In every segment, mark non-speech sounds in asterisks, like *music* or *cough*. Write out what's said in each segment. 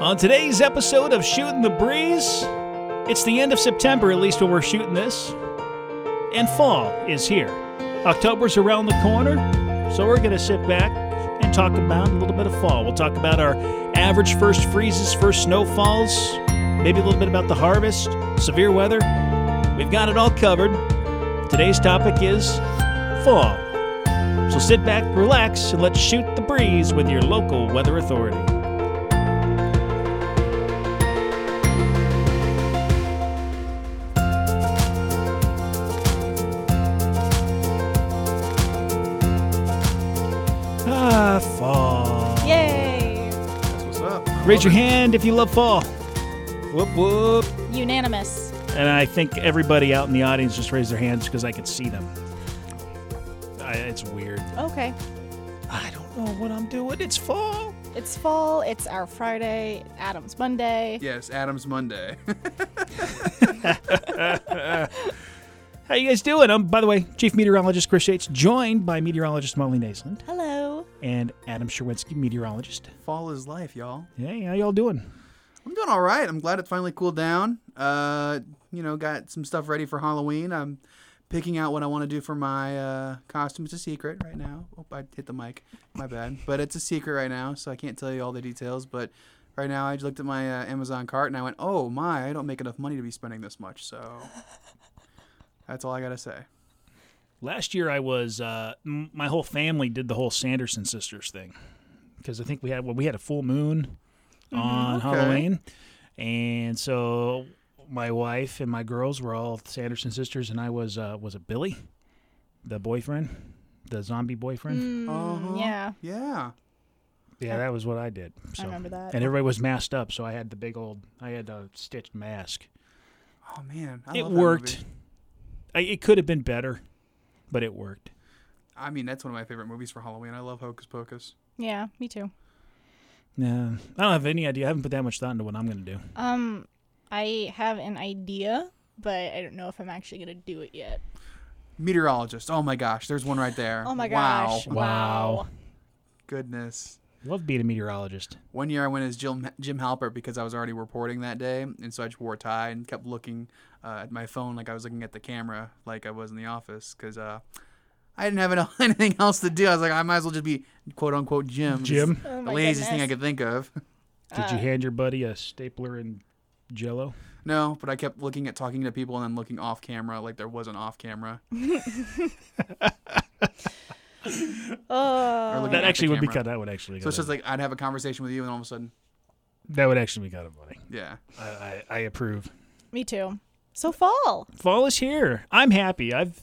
On today's episode of Shooting the Breeze, it's the end of September, at least when we're shooting this, and fall is here. October's around the corner, so we're going to sit back and talk about a little bit of fall. We'll talk about our average first freezes, first snowfalls, maybe a little bit about the harvest, severe weather. We've got it all covered. Today's topic is fall. So sit back, relax, and let's shoot the breeze with your local weather authority. Raise your hand if you love fall. Whoop whoop. Unanimous. And I think everybody out in the audience just raised their hands because I could see them. I, it's weird. Okay. I don't know what I'm doing. It's fall. It's fall. It's our Friday. Adam's Monday. Yes, Adams Monday. *laughs* How you guys doing? I'm, by the way, Chief Meteorologist Chris Yates, joined by meteorologist Molly Naisland Hello. And Adam Sherwinski, meteorologist. Fall is life, y'all. Hey, how y'all doing? I'm doing all right. I'm glad it finally cooled down. Uh, you know, got some stuff ready for Halloween. I'm picking out what I want to do for my uh, costume. It's a secret right now. Oh, I hit the mic. My bad. But it's a secret right now, so I can't tell you all the details. But right now, I just looked at my uh, Amazon cart and I went, "Oh my! I don't make enough money to be spending this much." So that's all I gotta say. Last year, I was uh, m- my whole family did the whole Sanderson sisters thing because I think we had well, we had a full moon on Okay. Halloween, and so my wife and my girls were all Sanderson sisters, and I was uh, was it Billy, the boyfriend, the zombie boyfriend. Mm, Uh-huh. Yeah, Yeah. Yeah, that was what I did. So. I remember that. And everybody was masked up, so I had the big old, I had a stitched mask. Oh man, I it love that worked. movie. I, it could have been better, but it worked. I mean, that's one of my favorite movies for Halloween. I love Hocus Pocus. yeah, me too. Yeah, I don't have any idea. I haven't put that much thought into what I'm going to do. Um, I have an idea, but I don't know if I'm actually gonna do it yet. Meteorologist. Oh my gosh, there's one right there. Oh my Wow. gosh! Wow. Goodness. Love being a meteorologist. One year I went as Jim, Jim Halpert because I was already reporting that day, and so I just wore a tie and kept looking uh, at my phone like I was looking at the camera, like I was in the office, because uh, I didn't have *laughs* anything else to do. I was like, I might as well just be quote unquote Jim. Jim, Oh the my laziest thing I could think of. did you Uh, hand your buddy a stapler and Jello? No, but I kept looking at talking to people and then looking off camera like there wasn't off camera. *laughs* *laughs* *laughs* Oh, That actually would be camera. kind. That would actually. So it's just like I'd have a conversation with you, and all of a sudden, that would actually be kind of funny. yeah. I, I, I approve. me too. So fall. Fall is here. I'm happy. I've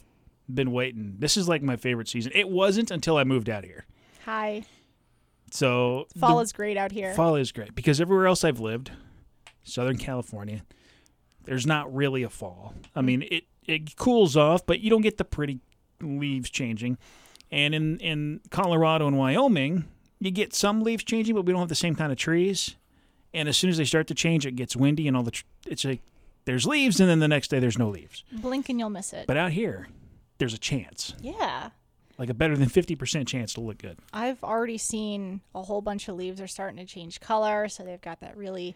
been waiting. This is like my favorite season. It wasn't until I moved out here. Hi. So Fall the- is great out here. Fall is great because everywhere else I've lived, Southern California, there's not really a fall. I mm. mean, it it cools off, but you don't get the pretty leaves changing. And in in Colorado and Wyoming, you get some leaves changing, but we don't have the same kind of trees. And as soon as they start to change, it gets windy, and all the tr- it's like there's leaves, and then the next day there's no leaves. Blink and you'll miss it. But out here, there's a chance, yeah. like a better than fifty percent chance to look good. I've already seen a whole bunch of leaves are starting to change color, so they've got that really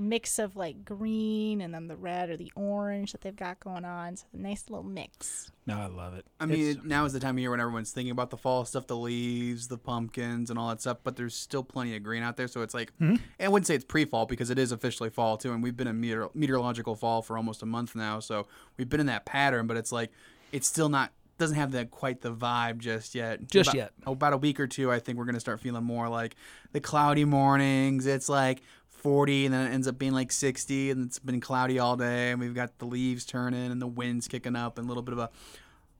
mix of like green and then the red or the orange that they've got going on. So a nice little mix. No, I love it. I mean, It's- now is the time of year when everyone's thinking about the fall stuff, the leaves, the pumpkins, and all that stuff. But there's still plenty of green out there, so it's like, Mm-hmm. and I wouldn't say it's pre-fall because it is officially fall too, and we've been in meteor- meteorological fall for almost a month now, so we've been in that pattern. But it's like, it's still not doesn't have the quite the vibe just yet. Just About- yet. About a week or two, I think we're gonna start feeling more like the cloudy mornings. It's like 40 and then it ends up being like 60 and it's been cloudy all day and we've got the leaves turning and the winds kicking up and a little bit of a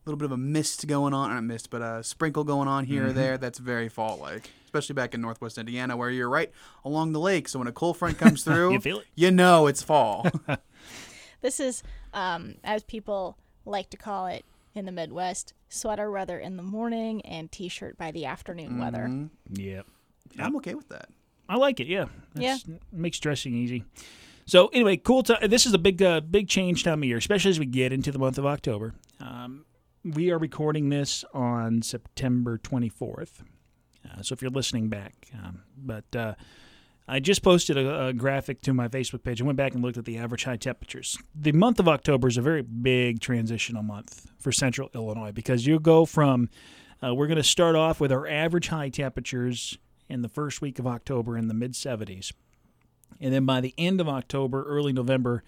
little bit of a mist going on not mist but a sprinkle going on here Mm-hmm. or there that's very fall like especially back in northwest indiana where you're right along the lake so when a cold front comes *laughs* through You feel it? you know it's fall *laughs* *laughs* This is, um, as people like to call it in the Midwest, sweater weather in the morning and t-shirt by the afternoon weather. Mhm. Yep. i'm okay with that I like it. Yeah. That's, Makes dressing easy. So anyway, cool. This is a big, uh, big change time of year, especially as we get into the month of October. Um, we are recording this on September 24th. Uh, so if you're listening back, um, but uh, I just posted a, a graphic to my Facebook page. I went back and looked at the average high temperatures. The month of October is a very big transitional month for central Illinois because you go from, uh, we're going to start off with our average high temperatures in the first week of October in the mid 70s. And then by the end of October, early November,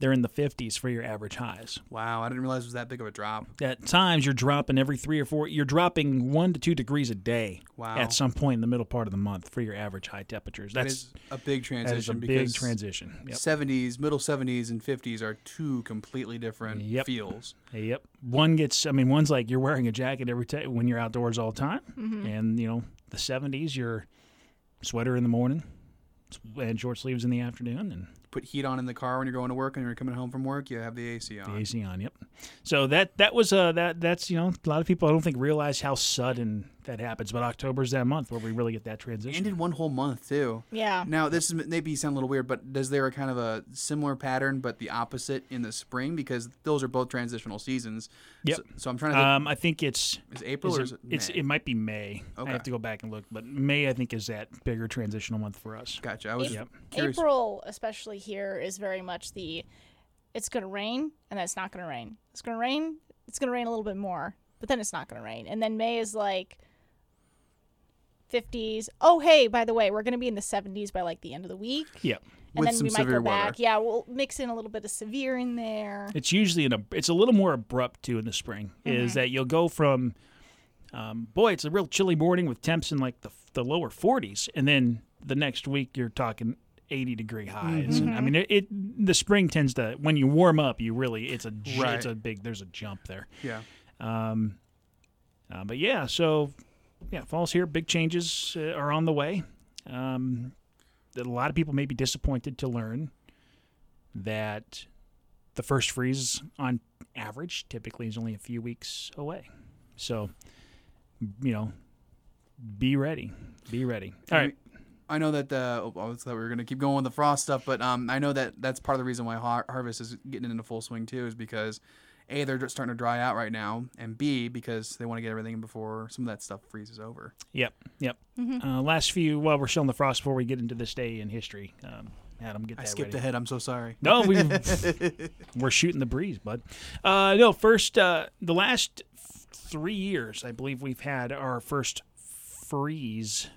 they're in the 50s for your average highs. Wow, I didn't realize it was that big of a drop. At times, you're dropping every three or four. You're dropping one to two degrees a day Wow. at some point in the middle part of the month for your average high temperatures. That That's is a big that is transition a big transition. Yep. 70s, middle 70s, and 50s are two completely different Yep. feels. Yep. One gets. I mean, one's like you're wearing a jacket every time when you're outdoors all the time, Mm-hmm. and you know the 70s, you're sweater in the morning and short sleeves in the afternoon, and Put heat on in the car when you're going to work and you're coming home from work. You have the AC the on. AC on. Yep. So that that was uh that that's you know a lot of people I don't think realize how sudden that happens, but October's that month where we really get that transition. And in one whole month too. Yeah. Now this is maybe sound a little weird, but does there a kind of a similar pattern, but the opposite in the spring because those are both transitional seasons. Yep. So, so I'm trying to. Think, Um, I think it's is April is or it- is it? it's it might be May. Okay. I have to go back and look, but May I think is that bigger transitional month for us. Gotcha. I was Yep. curious. April, especially here, is very much the it's going to rain and then it's not going to rain. It's going to rain, it's going to rain a little bit more, but then it's not going to rain. And then May is like 50s. Oh, hey, by the way, we're going to be in the 70s by like the end of the week. Yep. And With then some we might severe go back. weather. Yeah, we'll mix in a little bit of severe in there. It's usually an ab- it's a little more abrupt too in the spring. Is that you'll go from um, boy, it's a real chilly morning with temps in like the the lower 40s, and then the next week you're talking 80 degree highs. And I mean, it, it the spring tends to when you warm up, you really it's a j- Right. it's a big there's a jump there. Yeah. Um, uh, but yeah, so yeah, fall's here. Big changes uh, are on the way. Um, that a lot of people may be disappointed to learn that the first freeze, on average, typically is only a few weeks away. So, you know, be ready. Be ready. All right. I know that uh, oh, I thought we were gonna keep going with the frost stuff, but um, I know that that's part of the reason why har- harvest is getting into full swing too, is because a they're just starting to dry out right now, and b because they want to get everything in before some of that stuff freezes over. Yep. Yep. Uh, last few. Well, we're still in the frost before we get into this day in history. Um, Adam, get I skipped ready. ahead. I'm so sorry. No, we *laughs* *laughs* we're shooting the breeze, bud. Uh, no, first uh, the last three years, I believe we've had our first freeze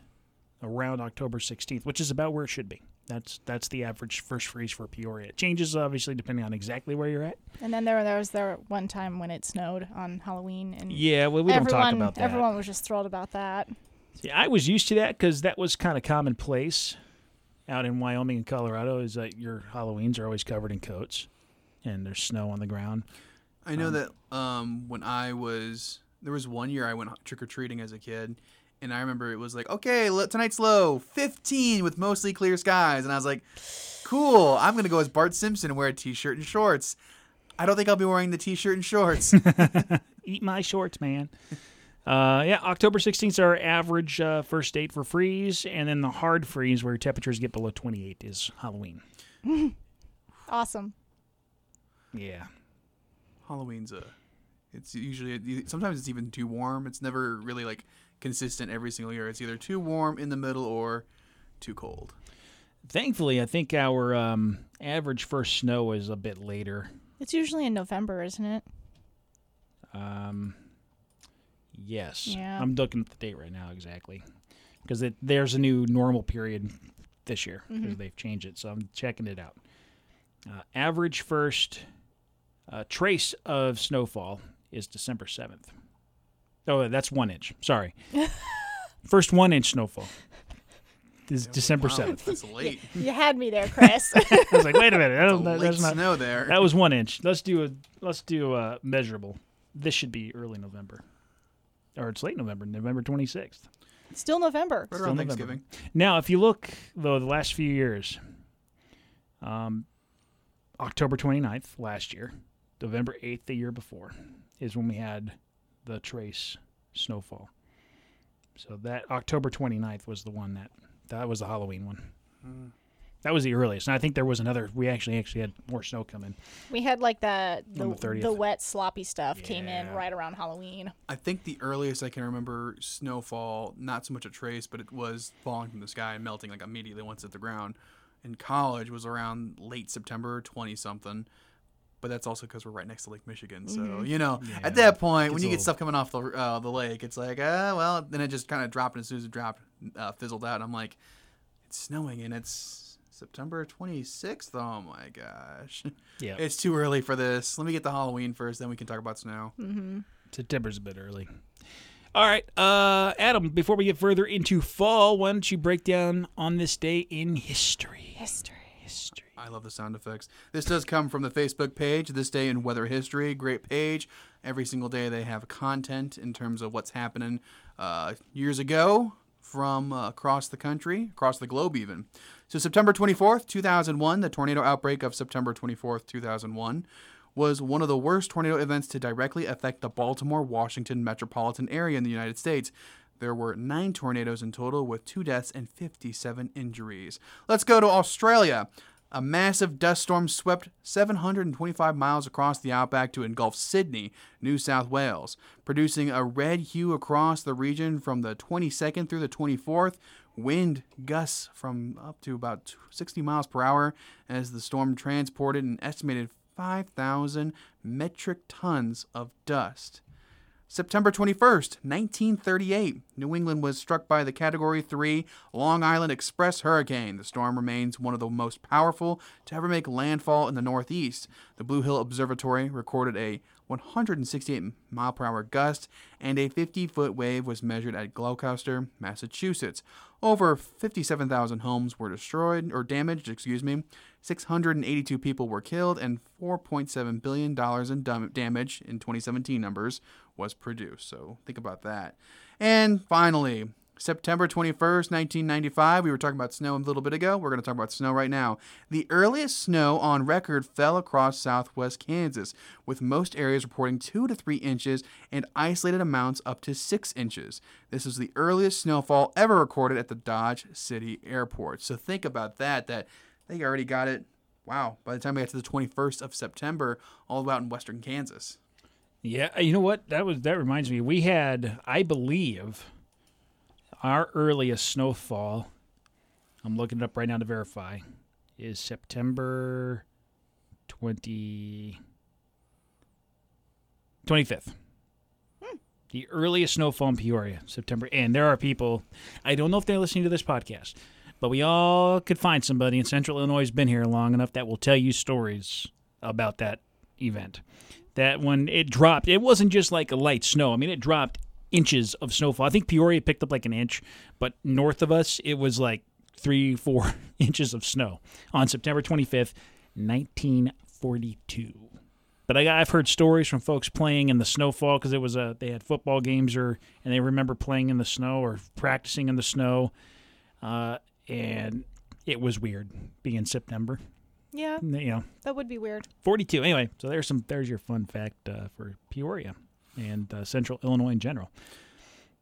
around October 16th, which is about where it should be. That's that's the average first freeze for Peoria. It changes obviously depending on exactly where you're at. And then there, there was there one time when it snowed on Halloween, and Yeah, well, we don't everyone, talk about that. everyone was just thrilled about that. See, I was used to that because that was kind of commonplace out in Wyoming and Colorado. Is that your Halloweens are always covered in coats and there's snow on the ground. I know that um, when I was there was one year I went trick or treating as a kid, and I remember it was like, okay, tonight's low, 15 with mostly clear skies, and I was like, cool, I'm gonna go as Bart Simpson and wear a t-shirt and shorts. I don't think I'll be wearing the t-shirt and shorts. *laughs* eat my shorts, man. Uh, yeah, October 16th is our average uh, first date for freeze, and then the hard freeze where temperatures get below 28 is Halloween. *laughs* Awesome. Yeah. Halloween's a, it's usually sometimes it's even too warm. It's never really like consistent every single year. It's either too warm in the middle or too cold. Thankfully, I think our um, average first snow is a bit later. It's usually in November, isn't it? Um, yes. Yeah. I'm looking at the date right now exactly because there's a new normal period this year because they've changed it. So I'm checking it out. Uh, average first uh, trace of snowfall is December 7th. Oh, that's one inch. Sorry. *laughs* first one inch snowfall This is December Wow, 7th. That's late. You had me there, Chris. *laughs* I was like, wait a minute. I don't, that, late that's not, snow there. that was one inch. Let's do a let's do a measurable. This should be early November, or it's late November, November twenty sixth. Still November. right still around November. Thanksgiving. Now, if you look though, the last few years, um, October 29th last year, November eighth the year before, is when we had the trace snowfall. So that October 29th was the one that that was the Halloween one. Hmm. That was the earliest, and I think there was another. We actually actually had more snow coming. We had like the the, the 30th. the wet sloppy stuff came in right around Halloween. I think the earliest I can remember snowfall, not so much a trace, but it was falling from the sky and melting like immediately once at the ground. In college was around late September, twenty something. But that's also because we're right next to Lake Michigan, so you know, Yeah. at that point, when you a get stuff coming off the uh, the lake, it's like, uh, well, then it just kind of dropped, and as soon as it dropped, uh, fizzled out. I'm like, it's snowing, and it's September 26th. Oh my gosh, *laughs* Yeah, it's too early for this. Let me get the Halloween first, then we can talk about snow. September's a bit early. All right, uh, Adam. Before we get further into fall, why don't you break down on this day in history? History. History. I love the sound effects. This does come from the Facebook page, This Day in Weather History. Great page. Every single day they have content in terms of what's happening uh, years ago from uh, across the country, across the globe even. So September 24th, 2001, the tornado outbreak of September 24th, 2001 was one of the worst tornado events to directly affect the Baltimore Washington metropolitan area in the United States. There were nine tornadoes in total, with two deaths and 57 injuries. Let's go to Australia. A massive dust storm swept 725 miles across the outback to engulf Sydney, New South Wales, producing a red hue across the region from the 22nd through the 24th. Wind gusts from up to about 60 miles per hour as the storm transported an estimated 5,000 metric tons of dust. September 21st, 1938, New England was struck by the Category 3 Long Island Express hurricane. The storm remains one of the most powerful to ever make landfall in the Northeast. The Blue Hill Observatory recorded a 168 mile per hour gust, and a 50 foot wave was measured at Gloucester, Massachusetts. Over 57,000 homes were destroyed or damaged, excuse me. 682 people were killed, and 4.7 billion dollars in damage in 2017 numbers was produced. So think about that. And finally, September 21st, 1995. We were talking about snow a little bit ago. We're going to talk about snow right now. The earliest snow on record fell across southwest Kansas, with most areas reporting 2 to 3 inches and isolated amounts up to 6 inches. This is the earliest snowfall ever recorded at the Dodge City Airport. So think about that, that they already got it. Wow, by the time we got to the 21st of September, all the way out in western Kansas. Yeah, uh, you know what? That was that reminds me. We had, I believe, our earliest snowfall. I'm looking it up right now to verify. Is September 20, 25th. Hmm. The earliest snowfall in Peoria, September. And there are people, I don't know if they're listening to this podcast, but we all could find somebody in Central Illinois who's been here long enough that will tell you stories about that event. That when it dropped, it wasn't just like a light snow. I mean, it dropped inches of snowfall. I think Peoria picked up like an inch, but north of us, it was like three, four *laughs* inches of snow on September 25th, 1942. But I, I've heard stories from folks playing in the snowfall because it was a they had football games or and they remember playing in the snow or practicing in the snow, uh, and it was weird being September. Yeah, You know, that would be weird. 42. Anyway, so there's some there's your fun fact uh, for Peoria and uh, Central Illinois in general.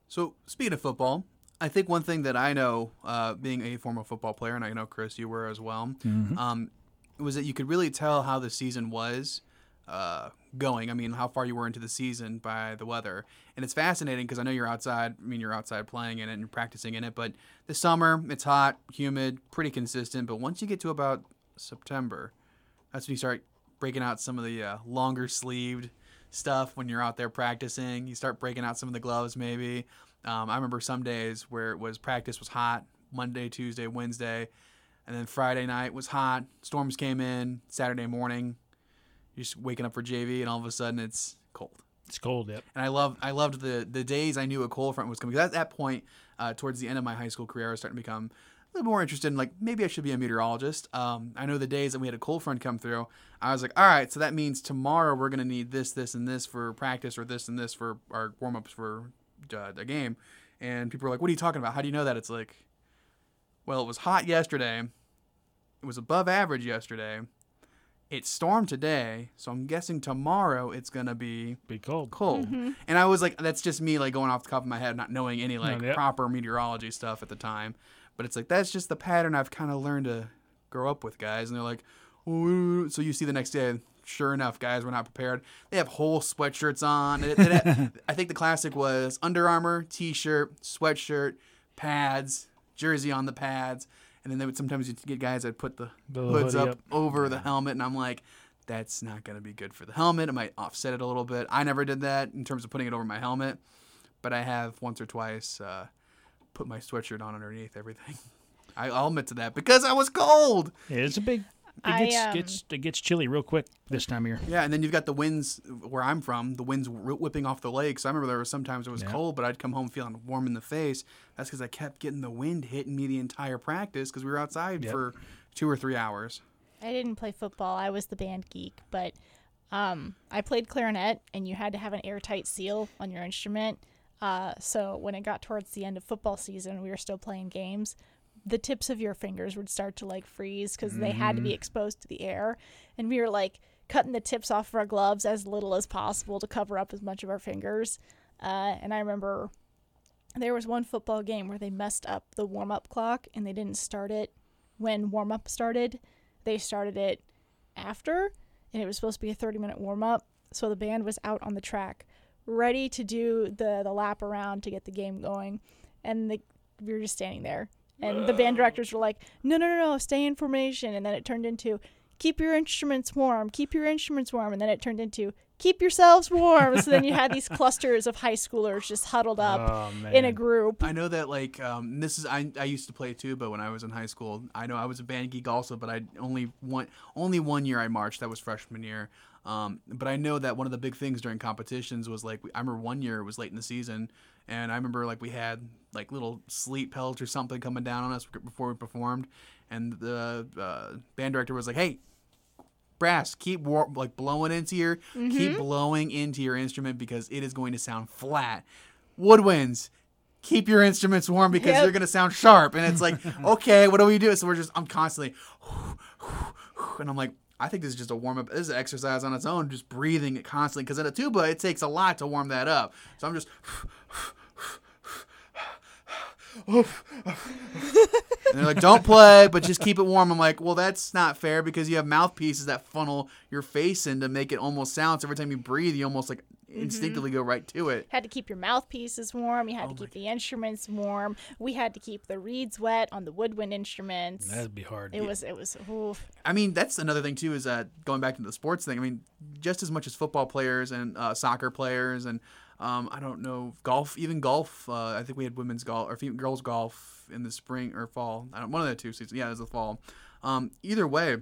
So speaking of football, I think one thing that I know, uh, being a former football player, and I know Chris, you were as well, um, was that you could really tell how the season was uh, going. I mean, how far you were into the season by the weather, and it's fascinating because I know you're outside. I mean, you're outside playing in it and practicing in it, but the summer it's hot, humid, pretty consistent. But once you get to about September, that's when you start breaking out some of the uh, longer sleeved stuff when you're out there practicing. You start breaking out some of the gloves, maybe. Um, I remember some days where it was practice was hot Monday, Tuesday, Wednesday, and then Friday night was hot. Storms came in Saturday morning. You're just waking up for JV, and all of a sudden it's cold. It's cold, yep. And I love I loved the the days I knew a cold front was coming. 'Cause at that point, uh, towards the end of my high school career, I was starting to become a little more interested in like maybe I should be a meteorologist. Um, I know the days that we had a cold front come through, I was like, all right, so that means tomorrow we're gonna need this, this, and this for practice, or this and this for our warm ups for uh, the game. And people were like, "What are you talking about? How do you know that?" It's like, well, it was hot yesterday. It was above average yesterday. It stormed today, so I'm guessing tomorrow it's gonna be Be cold. cold. And I was like, that's just me like going off the top of my head, not knowing any like yep. proper meteorology stuff at the time. But it's like that's just the pattern I've kind of learned to grow up with, guys. And they're like, "Ooh." so you see the next day. Sure enough, guys were not prepared. They have whole sweatshirts on. It- it *laughs* I think the classic was Under Armour t-shirt, sweatshirt, pads, jersey on the pads, and then they would sometimes you'd get guys that put the, The hoods up, up. over the helmet, and I'm like, that's not gonna be good for the helmet. It might offset it a little bit. I never did that in terms of putting it over my helmet, but I have once or twice uh, put my sweatshirt on underneath everything. *laughs* I, I'll admit to that because I was cold. Yeah, it's a big. It I, gets, um, gets it gets chilly real quick this time of year. Yeah, and then you've got the winds where I'm from. The winds whipping off the lakes. I remember there were sometimes it was Yeah. cold, but I'd come home feeling warm in the face. That's because I kept getting the wind hitting me the entire practice because we were outside Yep. for two or three hours. I didn't play football. I was the band geek, but um, I played clarinet, and you had to have an airtight seal on your instrument. Uh, so when it got towards the end of football season, we were still playing games. The tips of your fingers would start to like freeze because they had to be exposed to the air, and we were like cutting the tips off of our gloves as little as possible to cover up as much of our fingers. Uh, and I remember there was one football game where they messed up the warm up clock and they didn't start it when warm up started. They started it after, and it was supposed to be a 30 minute warm up. So the band was out on the track, ready to do the, the lap around to get the game going. And the, we were just standing there. And the band directors were like, no, no, no, no, stay in formation. And then it turned into, keep your instruments warm, keep your instruments warm. And then it turned into, keep yourselves warm. so then you had these *laughs* clusters of high schoolers just huddled up Oh in a group. I know that like um, this is I, I used to play too, but when I was in high school. I know I was a band geek also, but I only one only one year I marched. That was freshman year. Um, but I know that one of the big things during competitions was like I remember one year it was late in the season, and I remember like we had like little sleep pelts or something coming down on us before we performed, and the uh, band director was like, "Hey, brass keep war- like blowing into your keep blowing into your instrument because it is going to sound flat. Woodwinds keep your instruments warm because Yep. they're going to sound sharp. And it's like *laughs* okay what do we do? So we're just i'm constantly *sighs* *sighs* *sighs* and i'm like i think this is just a warm up this is an exercise on its own just breathing it constantly because in a tuba it takes a lot to warm that up so i'm just *sighs* and they're like, "Don't play, but just keep it warm." I'm like, "Well, that's not fair because you have mouthpieces that funnel your face in to make it almost sound. So every time you breathe, you almost like instinctively go right to it." had to keep your mouthpieces warm. You had to keep the instruments warm. We had to keep the reeds wet on the woodwind instruments. That'd be hard. it was it was oof. I mean, that's another thing too. Is that going back to the sports thing? I mean, just as much as football players and uh, soccer players and um, I don't know golf, even golf. Uh, I think we had women's golf or fem- girls golf in the spring or fall. I don't one of the two seasons. Yeah, it was the fall. Um, either way,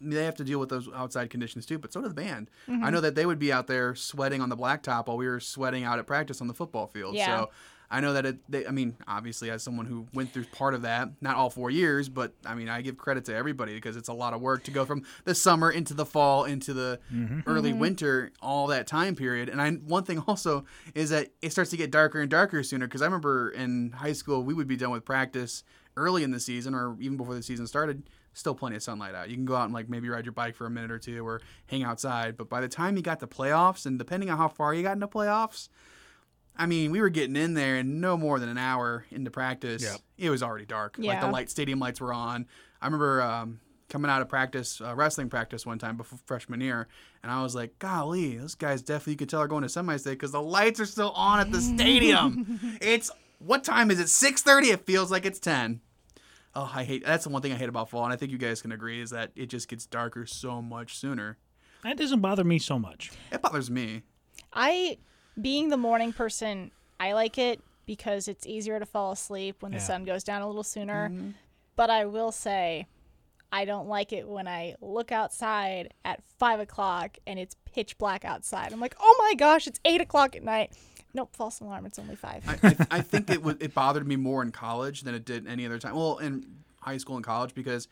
they have to deal with those outside conditions too. But so did the band. I mm-hmm. know that they would be out there sweating on the blacktop while we were sweating out at practice on the football field. Yeah. So I know that it. They, I mean, obviously, as someone who went through part of that, not all four years, but I mean, I give credit to everybody because it's a lot of work to go from the summer into the fall into the mm-hmm. early mm-hmm. winter, all that time period. And I one thing also is that it starts to get darker and darker sooner because I remember in high school we would be done with practice early in the season or even before the season started. Still plenty of sunlight out. You can go out and like maybe ride your bike for a minute or two or hang outside. But by the time you got to playoffs and depending on how far you got into playoffs, I mean, we were getting in there and no more than an hour into practice, Yep. it was already dark. Like the light stadium lights were on. I remember um, coming out of practice, uh, wrestling practice one time before freshman year, and I was like, "Golly, those guys definitely you could tell are going to semi state because the lights are still on at the stadium. *laughs* it's what time is it? Six thirty. It feels like it's ten. Oh, I hate. That's the one thing I hate about fall, and I think you guys can agree is that it just gets darker so much sooner. That doesn't bother me so much. It bothers me. I being the morning person, I like it because it's easier to fall asleep when the sun goes down a little sooner. Mm-hmm. But I will say, I don't like it when I look outside at five o'clock and it's pitch black outside. I'm like, oh my gosh, it's eight o'clock at night. Nope, false alarm. It's only five. I, I, I think it was it bothered me more in college than it did any other time. Well, in high school and college because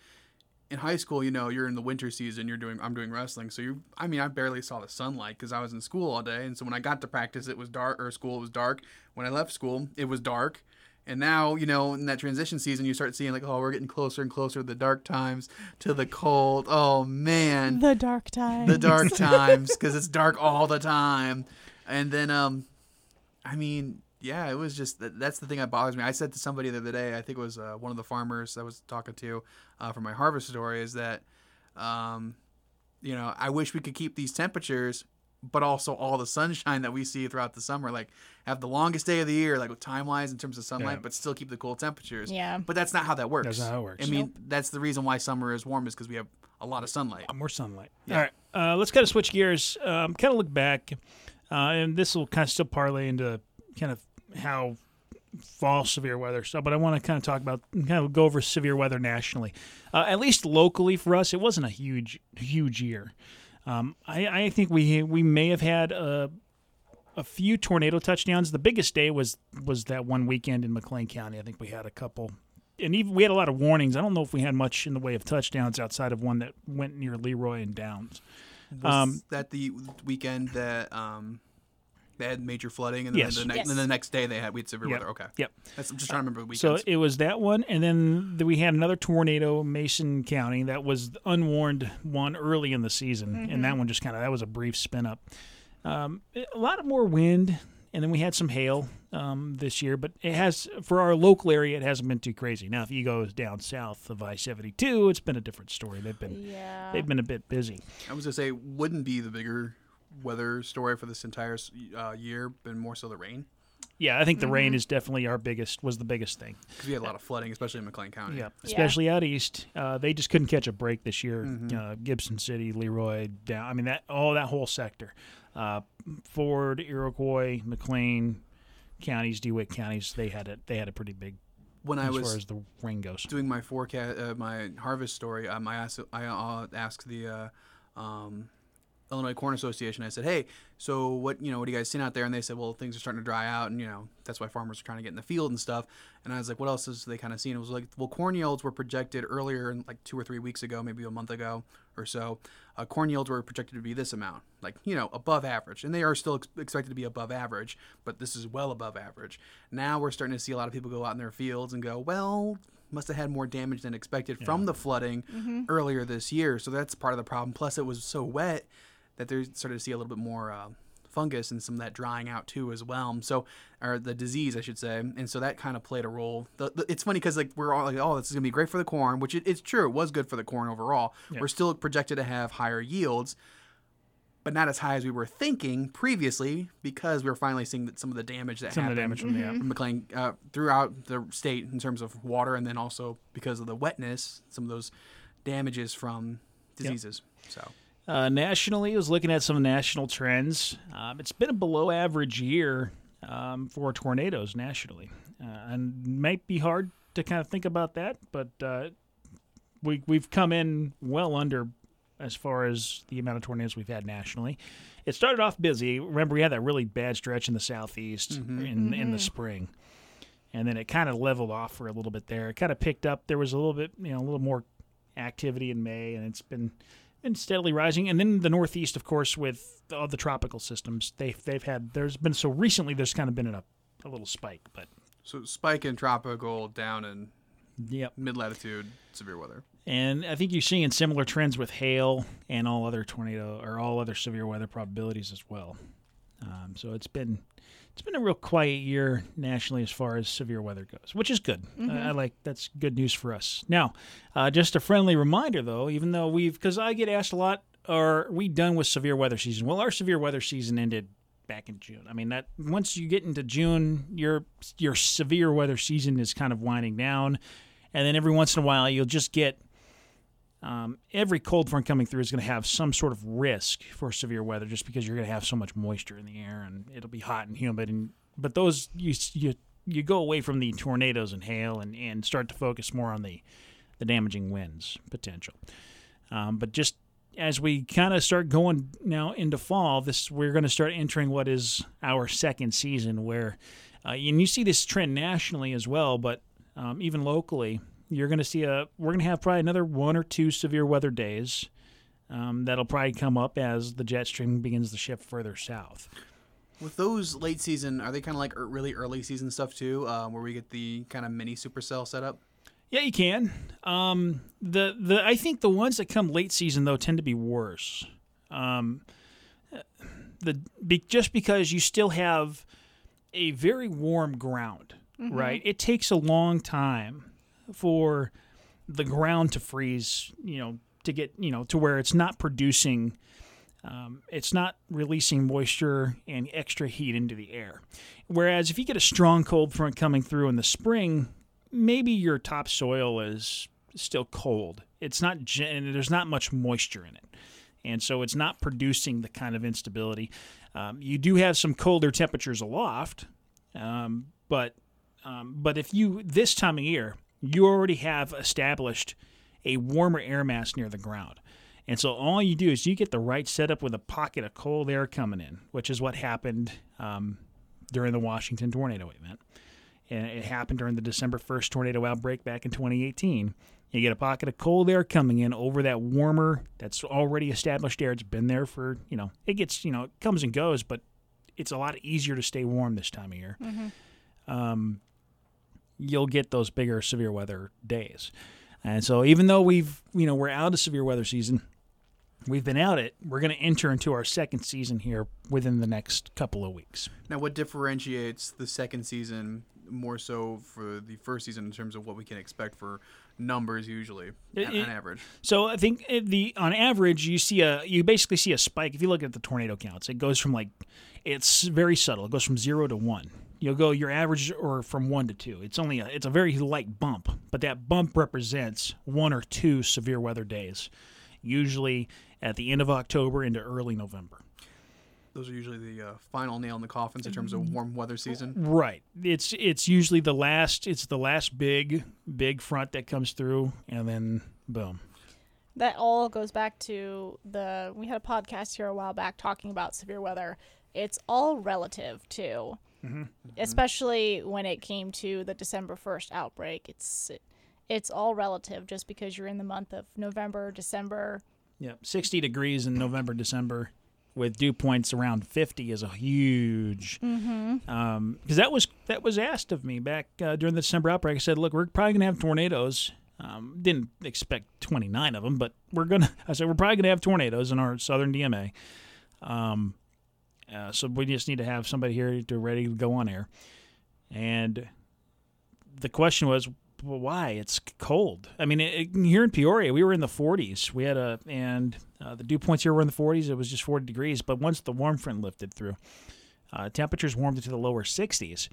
in high school, you know, you're in the winter season. You're doing I'm doing wrestling, so you. I mean, I barely saw the sunlight because I was in school all day, and so when I got to practice, it was dark. Or school it was dark. When I left school, it was dark. And now, you know, in that transition season, you start seeing like, oh, we're getting closer and closer to the dark times, to the cold. Oh man, the dark times, the dark *laughs* times because it's dark all the time and then um i mean yeah, it was just that, that's the thing that bothers me. I said to somebody the other day, I think it was uh, one of the farmers I was talking to uh, for my harvest story, is that, um, you know, I wish we could keep these temperatures, but also all the sunshine that we see throughout the summer, like have the longest day of the year, like time wise in terms of sunlight, Yeah. but still keep the cool temperatures. Yeah. But that's not how that works. That's not how it works. I mean, that's the reason why summer is warm is because we have a lot of sunlight. more sunlight. All right, uh, let's kind of switch gears. Um, kind of look back, uh, and this will kind of still parlay into kind of how fall severe weather stuff. But I want to kind of talk about kind of go over severe weather nationally. Uh, at least locally for us, it wasn't a huge huge year. Um, I, I think we we may have had a a few tornado touchdowns. The biggest day was was that one weekend in McLean County. I think we had a couple, and even we had a lot of warnings. I don't know if we had much in the way of touchdowns outside of one that went near Leroy and Downs. Was Um, that the weekend that um, they had major flooding, and then, Yes. the, ne- Yes. then the next day they had we had severe Yep. weather. Okay, Yep. That's, I'm just trying to remember the So it was that one, and then th- we had another tornado, Mason County. That was the unwarned one early in the season, and that one just kind of that was a brief spin up. Um, a lot of more wind, and then we had some hail um, this year, but it has for our local area, it hasn't been too crazy. Now, if you go down south of I seventy two, it's been a different story. They've been Yeah. they've been a bit busy. I was gonna say wouldn't be the bigger weather story for this entire uh, year, but more so the rain Yeah, I think the rain is definitely our biggest was the biggest thing. because we had a lot of flooding, especially in McLean County. Yeah, Yeah. especially out east. Uh, they just couldn't catch a break this year. Uh, Gibson City, Leroy, down. I mean that all that whole sector. Uh, Ford, Iroquois, McLean counties, DeWitt counties. They had it. They had a pretty big When I as was far as the rain goes. doing my forecast, uh, my harvest story, um, I asked, I uh, asked the uh, um, Illinois Corn Association. I said, "Hey, so what you know? What do you guys seeing out there?" And they said, "Well, things are starting to dry out, and you know that's why farmers are trying to get in the field and stuff." And I was like, "What else is they kind of seeing?" It was like, "Well, corn yields were projected earlier, in like two or three weeks ago, maybe a month ago or so. Uh, corn yields were projected to be this amount, like you know, above average, and they are still ex- expected to be above average, but this is well above average. Now we're starting to see a lot of people go out in their fields and go, well." Must have had more damage than expected from the flooding earlier this year, so that's part of the problem. Plus, it was so wet that they started to see a little bit more uh, fungus and some of that drying out too as well. So, or the disease, I should say, and so that kind of played a role. The, the, it's funny because like we're all like, oh, this is gonna be great for the corn, which it, it's true. It was good for the corn overall. Yeah. We're still projected to have higher yields, but not as high as we were thinking previously because we were finally seeing that some of the damage that Some of the damage from the yeah. from McLean uh, throughout the state in terms of water, and then also because of the wetness, some of those damages from diseases. So. Uh, nationally, I was looking at some national trends. Um, it's been a below average year um, for tornadoes nationally, uh, and might be hard to kind of think about that, but uh, we we've come in well under as far as the amount of tornadoes we've had nationally. It started off busy. Remember, we had that really bad stretch in the southeast in in the spring, and then it kind of leveled off for a little bit there. It kind of picked up. There was a little bit, you know, a little more activity in May, and it's been been steadily rising. And then the Northeast, of course, with all the tropical systems, they've they've had. There's been so recently. There's kind of been a a little spike, but So spike in tropical, down in yep. mid latitude, severe weather. And I think you're seeing similar trends with hail and all other tornado or all other severe weather probabilities as well. Um, so it's been it's been a real quiet year nationally as far as severe weather goes, which is good. I I like that's good news for us. Now, uh, just a friendly reminder though, even though we've because I get asked a lot, are we done with severe weather season? Well, our severe weather season ended back in June. I mean that once you get into June, your your severe weather season is kind of winding down, and then every once in a while you'll just get um, every cold front coming through is going to have some sort of risk for severe weather, just because you're going to have so much moisture in the air and it'll be hot and humid. And but those you you you go away from the tornadoes and hail and, and start to focus more on the the damaging winds potential. Um, but just as we kind of start going now into fall, this we're going to start entering what is our second season, where uh, and you see this trend nationally as well, but um, even locally, you're going to see a we're going to have probably another one or two severe weather days. Um, that'll probably come up as the jet stream begins to shift further south. With those late season, are they kind of like er- really early season stuff too, uh, where we get the kind of mini supercell setup? Yeah, you can. Um, the the I think the ones that come late season though tend to be worse. Um, the be, just because you still have a very warm ground, right? It takes a long time for the ground to freeze, you know, to get, you know, to where it's not producing, um, it's not releasing moisture and extra heat into the air. Whereas if you get a strong cold front coming through in the spring, maybe your topsoil is still cold. It's not, gen- there's not much moisture in it. And so it's not producing the kind of instability. Um, you do have some colder temperatures aloft, um, but um, but if you this time of year you already have established a warmer air mass near the ground, and so all you do is you get the right setup with a pocket of cold air coming in, which is what happened um, during the Washington tornado event, and it happened during the December first tornado outbreak back in 2018. You get a pocket of cold air coming in over that warmer, that's already established air. It's been there for, you know, it gets, you know, it comes and goes, but it's a lot easier to stay warm this time of year. Um, you'll get those bigger severe weather days. And so even though we've, you know, we're out of severe weather season, we've been out it, we're going to enter into our second season here within the next couple of weeks. Now, what differentiates the second season more so for the first season in terms of what we can expect for numbers usually It- on, on average? So I think the on average you see a you basically see a spike if you look at the tornado counts. It goes from like it's very subtle. It goes from 0 to 1. You'll go your average or from 1 to 2. It's only a it's a very light bump, but that bump represents one or two severe weather days. Usually at the end of October into early November. Those are usually the uh, final nail in the coffins in terms of warm weather season. Right. It's it's usually the last it's the last big big front that comes through and then boom. That all goes back to the. We had a podcast here a while back talking about severe weather. It's all relative too, especially when it came to the December first outbreak. It's it's all relative. Just because you're in the month of November, December, Yeah, 60 degrees in November, December, with dew points around 50 is a huge. Because that was that was asked of me back uh, during the December outbreak. I said, "Look, we're probably gonna have tornadoes. Um, didn't expect 29 of them, but we're gonna." I said, "We're probably gonna have tornadoes in our southern DMA. Um, uh, so we just need to have somebody here to ready to go on air." And the question was, well, why? It's cold. I mean, it, it- here in Peoria, we were in the 40s. We had a, and uh, the dew points here were in the 40s. It was just 40 degrees. But once the warm front lifted through, uh, temperatures warmed into the lower 60s.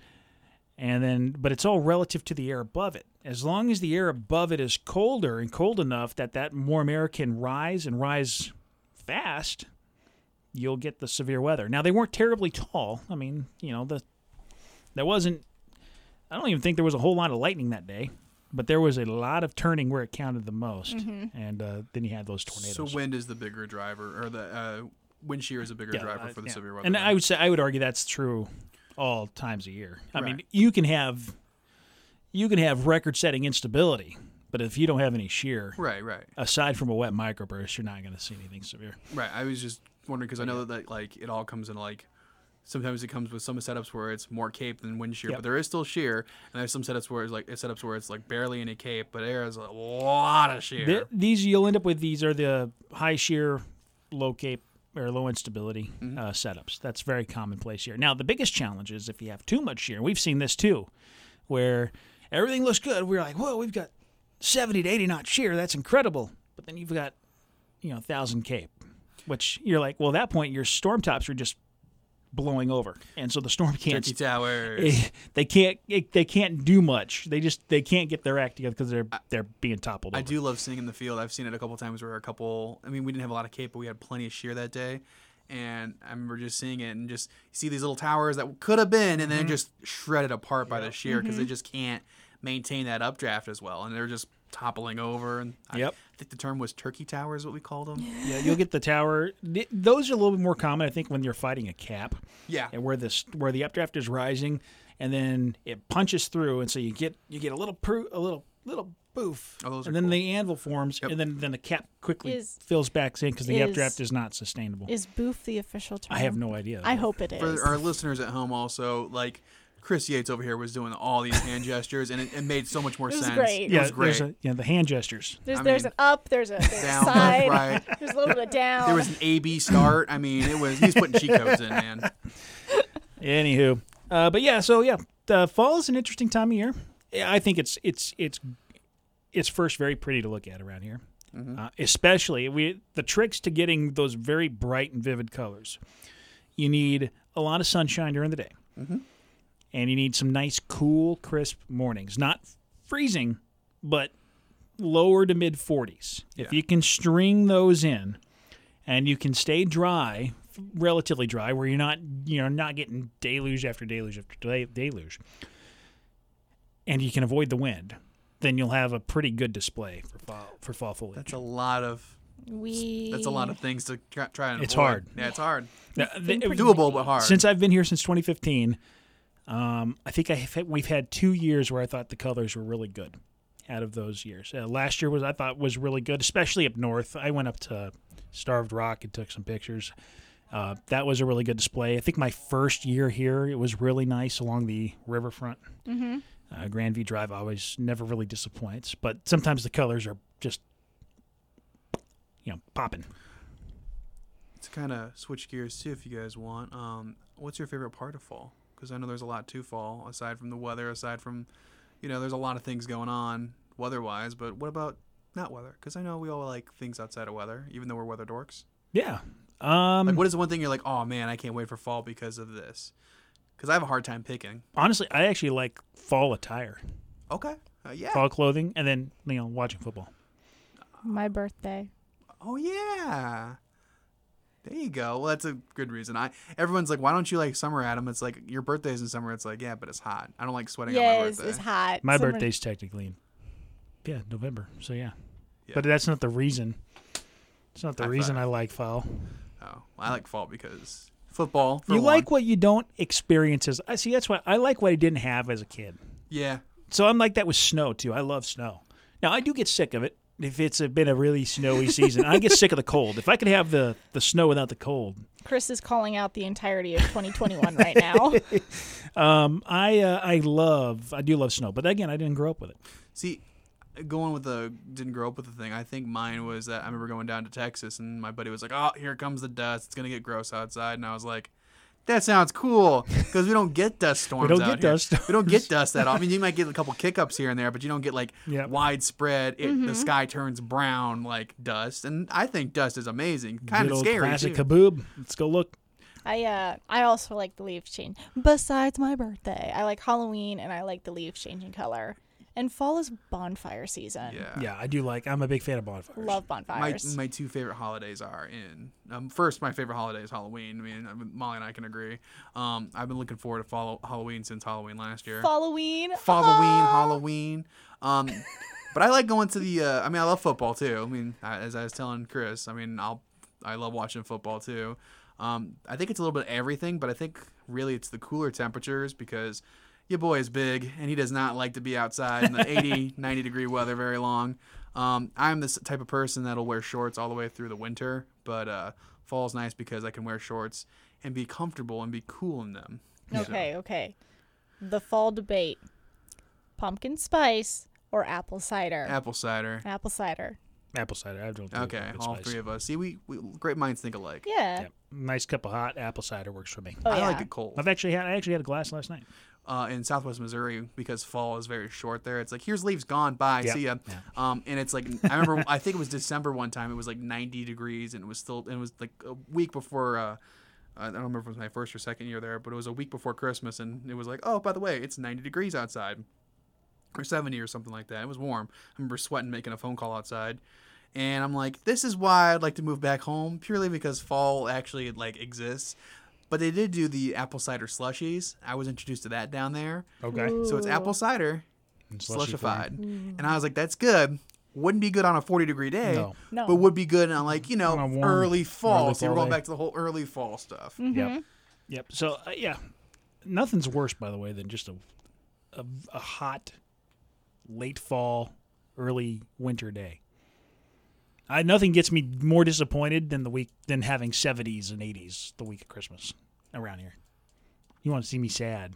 And then, but it's all relative to the air above it. As long as the air above it is colder and cold enough that that warm air can rise and rise fast, you'll get the severe weather. Now, they weren't terribly tall. I mean, you know, the there wasn't I don't even think there was a whole lot of lightning that day, but there was a lot of turning where it counted the most. And uh, then you had those tornadoes. So wind is the bigger driver, or the uh, wind shear is a bigger Yeah, driver uh, for the yeah. severe weather. And then. I would say I would argue that's true all times a year. I mean, you can have you can have record-setting instability, but if you don't have any shear, right, right, aside from a wet microburst, you're not going to see anything severe. right. I was just wondering because I know that like it all comes in like. Sometimes it comes with some setups where it's more cape than wind shear, Yep. but there is still shear, and there's some setups where it's like setups where it's like barely any cape, but there is a lot of shear. Th- these you'll end up with these are the high shear, low cape or low instability uh, setups. That's very commonplace here. Now the biggest challenge is if you have too much shear. We've seen this too, where everything looks good. We're like, whoa, we've got seventy to eighty knot shear. That's incredible. But then you've got, you know, thousand cape, which you're like, well, at that point your storm tops are just blowing over, and so the storm can't Turkey towers. eh, they can't they can't do much. They just they can't get their act together because they're they're being toppled. I over. do love seeing in the field. I've seen it a couple times where a couple. I mean, we didn't have a lot of cape, but we had plenty of shear that day. And I remember just seeing it and just see these little towers that could have been, and Mm-hmm. then just shredded apart by the shear because they just can't maintain that updraft as well, and they're just toppling over. And I, Yep. I think the term was turkey tower is what we called them. Yeah, you'll get the tower. Those are a little bit more common, I think, when you're fighting a cap, Yeah. and where this where the updraft is rising, and then it punches through, and so you get you get a little pro, a little little boof, Oh, and then cool. the anvil forms, Yep. and then then the cap quickly Is- fills back in because the is- updraft is not sustainable. is boof the official term? I have no idea. I hope it is. For our listeners at home, also like. Chris Yates over here was doing all these hand gestures, and it, it made so much more *laughs* It was sense. great. It yeah, was great. there's a, yeah, the hand gestures. there's I there's mean, an up, there's a, there's down, side, right. there's a little bit of *laughs* down. There was an A B start. I mean, it was he's putting cheat codes in, man. *laughs* Anywho, Uh, but yeah, so yeah, the fall is an interesting time of year. I think it's it's it's it's first very pretty to look at around here, uh, especially we the tricks to getting those very bright and vivid colors. You need a lot of sunshine during the day, and you need some nice, cool, crisp mornings. Not freezing, but lower to mid 40s. If you can string those in, and you can stay dry, relatively dry, where you're not you know not getting deluge after deluge after deluge, and you can avoid the wind, then you'll have a pretty good display for fall for fall foliage. That's a lot of We. that's a lot of things to try, try and It's avoid. hard. Yeah, it's hard. Now, been the- pretty Doable, but hard. since I've been here since 2015, um, I think I have, we've had two years where I thought the colors were really good. Out of those years, uh, last year was I thought was really good, especially up north. I went up to Starved Rock and took some pictures. Uh, that was a really good display. I think my first year here, it was really nice along the riverfront. Mm-hmm. Uh, Grandview Drive always never really disappoints, but sometimes the colors are just, you know, popping. to kind of switch gears too, if you guys want. Um, what's your favorite part of fall? Because I know there's a lot to fall aside from the weather, aside from, you know, there's a lot of things going on weather-wise. But what about not weather? Because I know we all like things outside of weather, even though we're weather dorks. Yeah. Um, Like, what is the one thing you're like, oh man, I can't wait for fall because of this? Because I have a hard time picking. honestly, I actually like fall attire. Okay, uh, yeah. fall clothing, and then you know watching football. My birthday. Oh yeah. There you go. Well, that's a good reason. I everyone's like, why don't you like summer, Adam? It's like your birthday's in summer. It's like, yeah, but it's hot. I don't like sweating on my Yes, birthday. it's hot. My Summer- birthday's technically in yeah November, so yeah. Yeah. But that's not the reason. It's not the High reason five. I like fall. Oh, I like fall because football. For you one. like what you don't experience as I see. That's why I like what I didn't have as a kid. Yeah. So I'm like that with snow too. I love snow. Now I do get sick of it if it's a, been a really snowy season. I get sick of the cold. If I could have the the snow without the cold, Chris is calling out the entirety of 2021 right now. *laughs* um, I uh, I love I do love snow. But again, I didn't grow up with it. See, going with the didn't grow up with the thing. I think mine was that I remember going down to Texas and my buddy was like, "Oh, here comes the dust. It's gonna get gross outside," and I was like. That sounds cool because we don't get dust storms. *laughs* we don't out get here. dust We don't get dust that often. I mean, you might get a couple *laughs* kickups here and there, but you don't get like Yep. widespread. It, The sky turns brown like dust, and I think dust is amazing. Kind Good of old scary classic too. haboob. Let's go look. I uh I also like the leaves change. Besides my birthday, I like Halloween and I like the leaves changing color. And fall is bonfire season. yeah. Yeah, I do like. I'm a big fan of bonfires. Love my bonfires. my two favorite holidays are in um, first my favorite holiday is Halloween. I mean Molly and I can agree. Um, I've been looking forward to follow Halloween since Halloween last year. Halloween. Halloween, Ah! Halloween. Um, *laughs* but I like going to the. Uh, I mean I love football too. I mean I, as I was telling Chris, I mean I'll I love watching football too. Um, I think it's a little bit of everything, but I think really it's the cooler temperatures because your boy is big and he does not like to be outside in the *laughs* 80, 90 degree weather very long. Um, I'm this type of person that'll wear shorts all the way through the winter, but uh, fall's nice because I can wear shorts and be comfortable and be cool in them. Okay, okay. The fall debate. Pumpkin spice or apple cider? Apple cider. apple cider. Apple cider. I don't. do Okay, all spice. three of us. See, we, we great minds think alike. Yeah. Yep. Nice cup of hot apple cider works for me. Oh, I yeah. like it cold. I've actually had. I actually had a glass last night. Uh, in Southwest Missouri because fall is very short there. It's like here's leaves gone, bye, Yeah, see ya. yeah. Um, and it's like I remember I think it was December one time. It was like 90 degrees and it was still and it was like a week before. Uh, I don't remember if it was my first or second year there, but it was a week before Christmas, and it was like, oh, by the way, it's 90 degrees outside, or 70 or something like that. It was warm. I remember sweating making a phone call outside, and I'm like, this is why I'd like to move back home purely because fall actually like exists. But they did do the apple cider slushies. I was introduced to that down there. Okay. So it's apple cider And slushy form. slushified. And I was like, that's good. Wouldn't be good on a 40 degree day, No. No. but would be good on like, you know, warm- early fall. early so we're going day. back to the whole early fall stuff. Yep. Yep. So uh, yeah, nothing's worse, by the way, than just a, a a hot late fall, early winter day. I nothing gets me more disappointed than the week than having seventies and eighties the week of Christmas around here. You want to see me sad?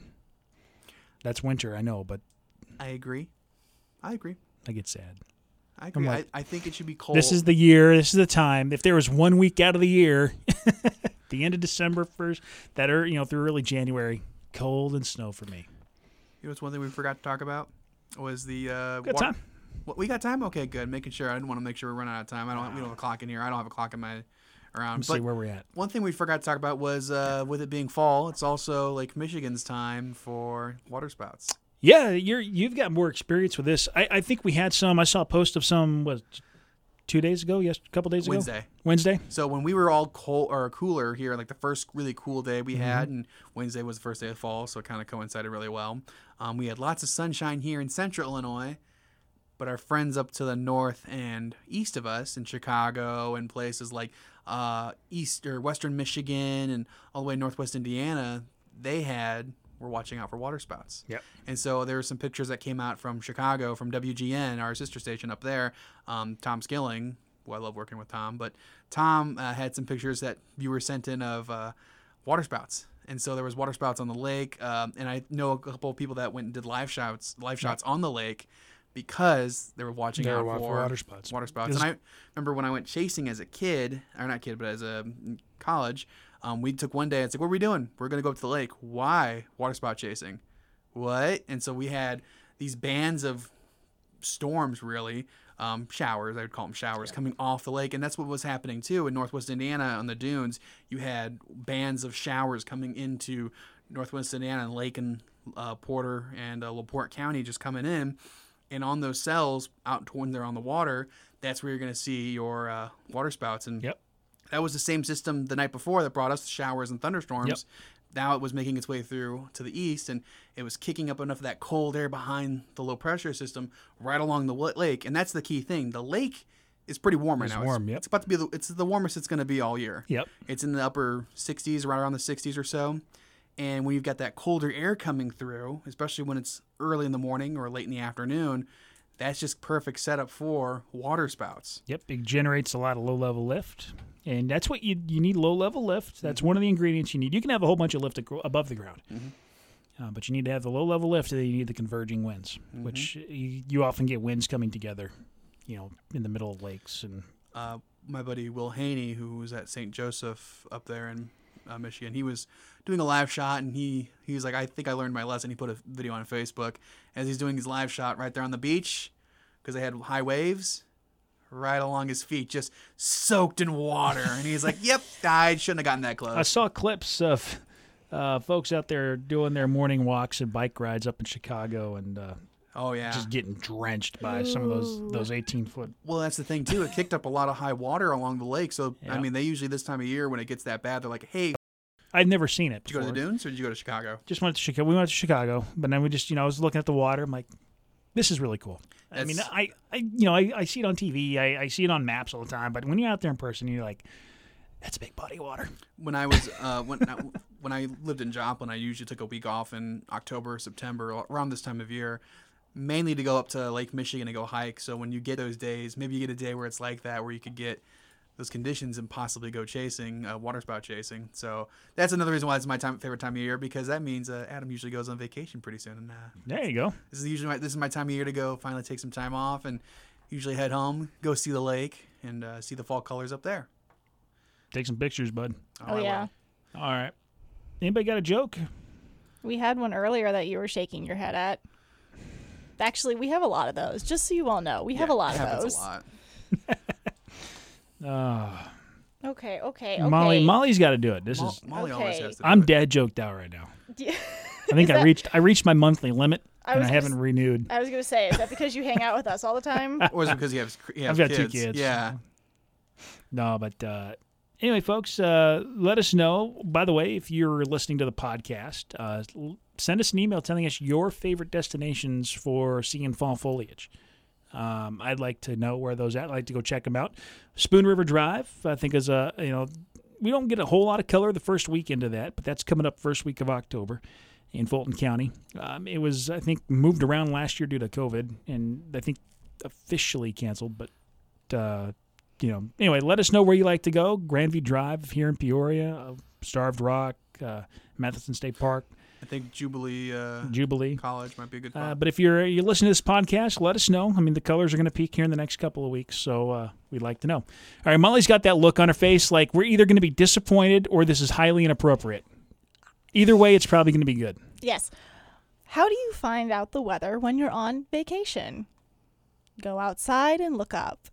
That's winter, I know, but I agree. I agree. I get sad. I agree. like- I, I think it should be cold. This is the year. This is the time. If there was one week out of the year, *laughs* the end of December first, that are you know through early January, cold and snow for me. You know what's one thing we forgot to talk about was the uh, Good time. What, we got time? Okay, good. Making sure. I didn't want to make sure we run out of time. I don't. We don't have a clock in here. I don't have a clock in my around. Let's see where we're at. one thing we forgot to talk about was uh, with it being fall, it's also like Michigan's time for water spouts. Yeah, you're you've got more experience with this. I, I think we had some. I saw a post of some was two days ago. Yes, a couple days ago. Wednesday. Wednesday. So when we were all cold or cooler here, like the first really cool day Mm-hmm. we had, and Wednesday was the first day of fall, so it kind of coincided really well. Um, we had lots of sunshine here in central Illinois, but our friends up to the north and east of us in Chicago and places like uh, east or western Michigan and all the way northwest Indiana, they had were watching out for water spouts. Yep. And so there were some pictures that came out from Chicago, from WGN, our sister station up there. Um, Tom Skilling, who I love working with Tom, but Tom uh, had some pictures that viewers sent in of uh, water spouts. And so there was water spouts on the lake, um, and I know a couple of people that went and did live shots, live shots on the lake, because they were watching They were out wa- for, for water spouts. Water spouts. Because- And I remember when I went chasing as a kid, or not kid, but as a in college, um, we took one day. It's like, what are we doing? We're gonna go up to the lake. Why water spout chasing? What? And so we had these bands of storms, really, um, showers. I would call them showers coming off the lake, and that's what was happening too in Northwest Indiana on the dunes. You had bands of showers coming into Northwest Indiana and Lake and uh, Porter and uh, Laporte County just coming in, and on those cells out when they're on the water, that's where you're going to see your uh, water spouts. And Yep. that was the same system the night before that brought us showers and thunderstorms. Yep. Now it was making its way through to the east, and it was kicking up enough of that cold air behind the low pressure system right along the lake. And that's the key thing. The lake is pretty warm right now. It's now. warm, It's, yep. it's about to be the it's the warmest it's going to be all year. Yep. It's in the upper 60s, right around the 60s or so. And when you've got that colder air coming through, especially when it's early in the morning or late in the afternoon, that's just perfect setup for water spouts. Yep, it generates a lot of low level lift, and that's what you you need low level lift. That's one of the ingredients you need. You can have a whole bunch of lift above the ground, uh, but you need to have the low level lift. And then you need the converging winds, which you, you often get winds coming together, you know, in the middle of lakes and uh, my buddy Will Haney, who was at St. Joseph up there in uh, Michigan, he was doing a live shot, and he he was like, "I think I learned my lesson." He put a video on Facebook as he's doing his live shot right there on the beach because they had high waves right along his feet, just soaked in water, and he's like, "Yep, I shouldn't have gotten that close." I close." saw clips of uh, folks out there doing their morning walks and bike rides up in Chicago and uh, Oh yeah. just getting drenched by some of those those 18 foot. Well, that's the thing too. It kicked up a lot of high water along the lake, so I mean, they usually this time of year when it gets that bad, they're like, "Hey, did I'd never seen it. did you go to the dunes or did you go to Chicago?" just went to Chicago. We went to Chicago, but then we just, you know, I was looking at the water. I'm like, this is really cool. I mean, I, I, you know, I, I see it on TV. I, I see it on maps all the time. But when you're out there in person, you're like, that's a big body of water. when I was uh, when I, *laughs* when I lived in Joplin, I usually took a week off in October, September, around this time of year, mainly to go up to Lake Michigan and go hike. So when you get those days, maybe you get a day where it's like that, where you could get those conditions and possibly go chasing, uh, water spout chasing. So that's another reason why it's my time favorite time of year because that means uh, Adam usually goes on vacation pretty soon, and uh, There you go. this is usually my, this is my time of year to go finally take some time off and usually head home, go see the lake, and uh, see the fall colors up there. Take some pictures, bud. Oh, I yeah. will. All right. Anybody got a joke? We had one earlier that you were shaking your head at. Actually, we have a lot of those. Just so you all know, we have a lot it of happens those. *laughs* A. Uh, Okay, okay, okay. Molly, Molly's got to do it. This Mo- is. Molly always okay. has to. do I'm it. dad joked out right now. *laughs* Yeah. I think I reached. I reached my monthly limit, I and was I haven't s- renewed. I was gonna say, is that because you hang out with us all the time? *laughs* Or is it because you has, he has I've got kids? two kids. Yeah. No, but uh, anyway, folks, uh, let us know. By the way, if you're listening to the podcast, uh, send us an email telling us your favorite destinations for seeing fall foliage. Um, I'd like to know where those at. I'd like to go check them out. Spoon River Drive, I think, is a you know we don't get a whole lot of color the first week into that, but that's coming up first week of October in Fulton County. Um, it was I think moved around last year due to COVID, and I think officially canceled, but. Uh, you know, anyway, let us know where you like to go. Grandview Drive here in Peoria, uh, Starved Rock, uh, Matthiessen State Park, I think Jubilee uh, Jubilee. College might be a good Uh, but if you're you listen to this podcast, let us know. I mean, the colors are going to peak here in the next couple of weeks, so uh, we'd like to know. All right, Molly's got that look on her face, like we're either going to be disappointed or this is highly inappropriate. Either way, it's probably going to be good. Yes. How do you find out the weather when you're on vacation? Go outside and look up.